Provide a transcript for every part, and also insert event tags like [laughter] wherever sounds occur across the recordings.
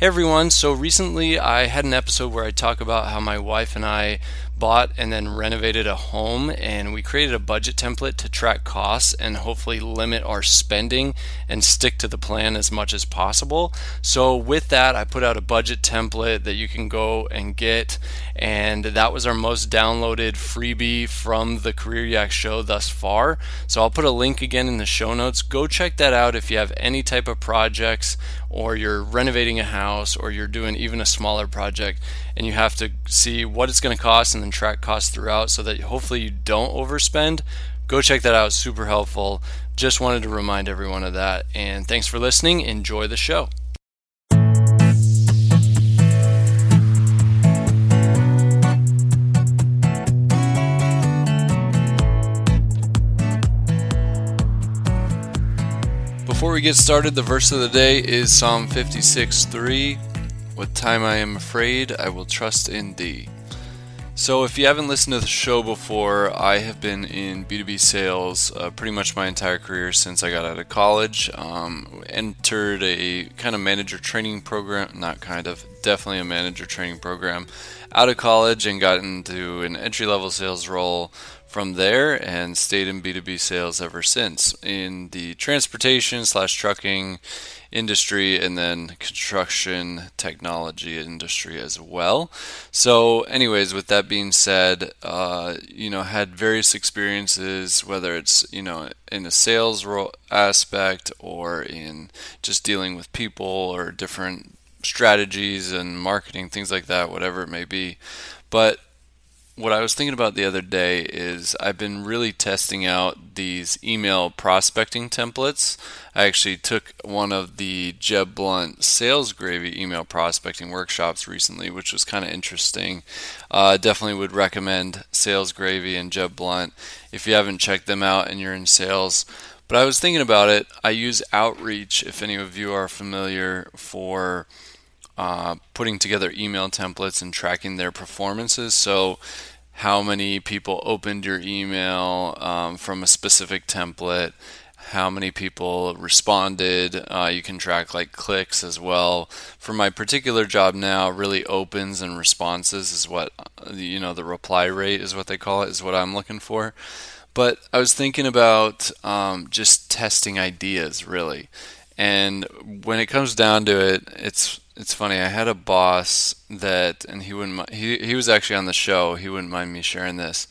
Hey everyone, so recently I had an episode where I talk about how my wife and I bought and then renovated a home and we created a budget template to track costs and hopefully limit our spending and stick to the plan as much as possible. So with that, I put out a budget template that you can go and get and that was our most downloaded freebie from the Career Yak show thus far. So I'll put a link again in the show notes. Go check that out if you have any type of projects or you're renovating a house or you're doing even a smaller project and you have to see what it's going to cost and then track costs throughout so that hopefully you don't overspend. Go check that out, super helpful. Just wanted to remind everyone of that. And thanks for listening. Enjoy the show. Before we get started, the verse of the day is Psalm 56 3. What time I am afraid, I will trust in thee. So, if you haven't listened to the show before, I have been in B2B sales uh, pretty much my entire career since I got out of college. Um, entered a kind of manager training program, not kind of, definitely a manager training program out of college and got into an entry level sales role from there and stayed in B2B sales ever since in the transportation slash trucking industry and then construction technology industry as well. So, anyways, with that being said, uh, you know, had various experiences, whether it's, you know, in a sales role aspect or in just dealing with people or different strategies and marketing, things like that, whatever it may be. But what I was thinking about the other day is I've been really testing out these email prospecting templates. I actually took one of the Jeb Blunt Sales Gravy email prospecting workshops recently, which was kind of interesting. Uh, definitely would recommend Sales Gravy and Jeb Blunt if you haven't checked them out and you're in sales. But I was thinking about it. I use Outreach, if any of you are familiar, for uh, putting together email templates and tracking their performances. So, how many people opened your email um, from a specific template, how many people responded. Uh, you can track like clicks as well. For my particular job now, really opens and responses is what uh, you know the reply rate is what they call it is what I'm looking for. But I was thinking about um, just testing ideas really, and when it comes down to it, it's it's funny. I had a boss that, and he wouldn't. He he was actually on the show. He wouldn't mind me sharing this.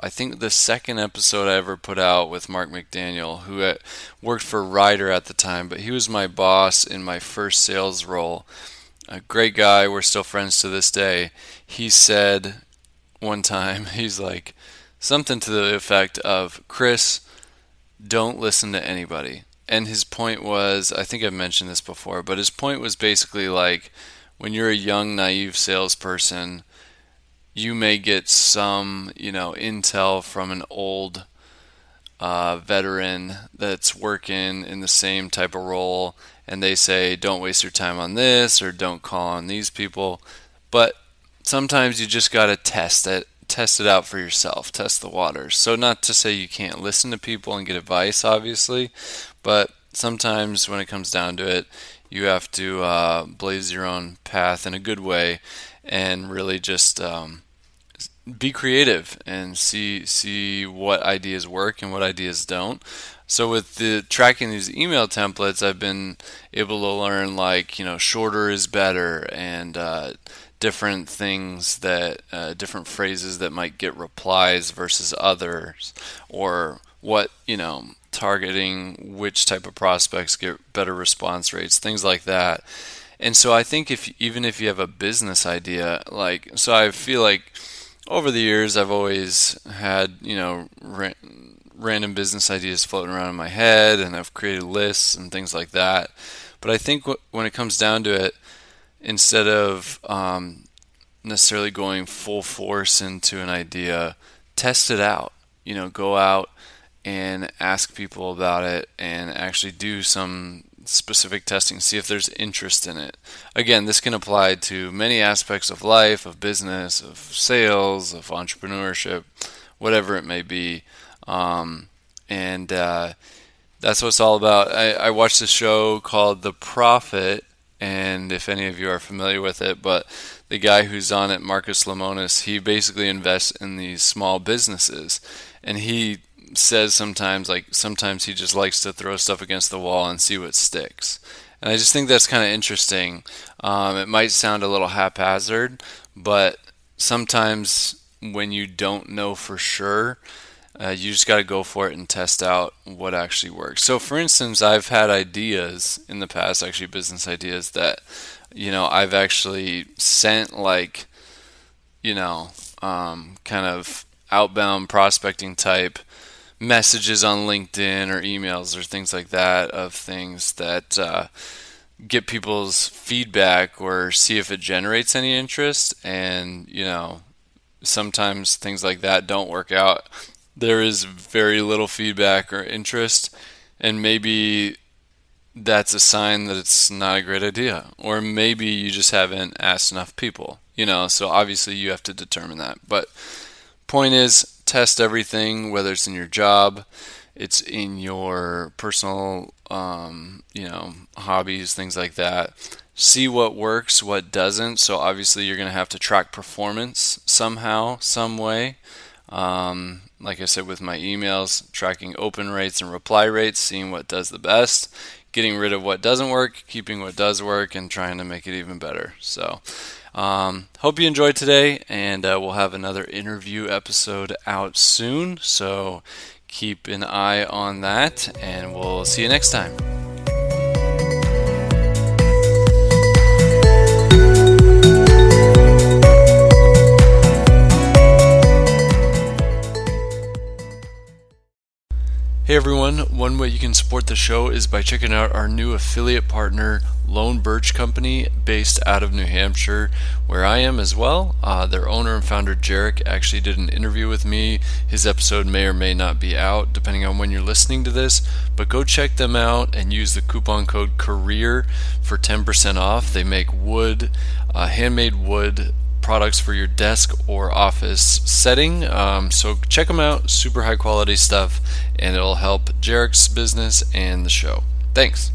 I think the second episode I ever put out with Mark McDaniel, who worked for Ryder at the time, but he was my boss in my first sales role. A great guy. We're still friends to this day. He said one time, [laughs] he's like something to the effect of, "Chris, don't listen to anybody." And his point was I think I've mentioned this before, but his point was basically like when you're a young, naive salesperson, you may get some, you know, intel from an old uh, veteran that's working in the same type of role, and they say, don't waste your time on this or don't call on these people. But sometimes you just got to test it test it out for yourself, test the waters. So, not to say you can't listen to people and get advice, obviously, but sometimes when it comes down to it, you have to uh, blaze your own path in a good way and really just um, be creative and see see what ideas work and what ideas don't. So with the tracking these email templates, I've been able to learn like you know shorter is better and uh, different things that uh, different phrases that might get replies versus others, or what you know targeting which type of prospects get better response rates, things like that. And so I think if even if you have a business idea, like so I feel like over the years I've always had, you know, ra- random business ideas floating around in my head and I've created lists and things like that. But I think w- when it comes down to it, instead of um, necessarily going full force into an idea, test it out. You know, go out and ask people about it and actually do some specific testing, see if there's interest in it. Again, this can apply to many aspects of life, of business, of sales, of entrepreneurship, whatever it may be. Um, and uh, that's what it's all about. I, I watched a show called The Profit, and if any of you are familiar with it, but the guy who's on it, Marcus Lemonis, he basically invests in these small businesses, and he says sometimes like sometimes he just likes to throw stuff against the wall and see what sticks. And I just think that's kind of interesting. Um, it might sound a little haphazard, but sometimes when you don't know for sure, uh, you just got to go for it and test out what actually works. So, for instance, I've had ideas in the past, actually business ideas that, you know, I've actually sent like, you know, um, kind of outbound prospecting type messages on LinkedIn or emails or things like that of things that uh, get people's feedback or see if it generates any interest. And, you know, sometimes things like that don't work out. There is very little feedback or interest, and maybe that's a sign that it's not a great idea. Or maybe you just haven't asked enough people, you know, so obviously you have to determine that. But point is, test everything, whether it's in your job, it's in your personal, um, you know, hobbies, things like that. See what works, what doesn't. So obviously, you're going to have to track performance somehow, some way. Um, like I said, with my emails, tracking open rates and reply rates, seeing what does the best, getting rid of what doesn't work, keeping what does work, and trying to make it even better. So, um, hope you enjoyed today, and uh, we'll have another interview episode out soon. So keep an eye on that, and we'll see you next time. Everyone, one way you can support the show is by checking out our new affiliate partner, Lone Birch Company, based out of New Hampshire, where I am as well. Uh, their owner and founder, Jarek, actually did an interview with me. His episode may or may not be out, depending on when you're listening to this, but go check them out and use the coupon code CAREER for 10% off. They make wood, uh, handmade wood products for your desk or office setting. Um, so check them out, super high quality stuff, and it'll help Jarek's business and the show. Thanks.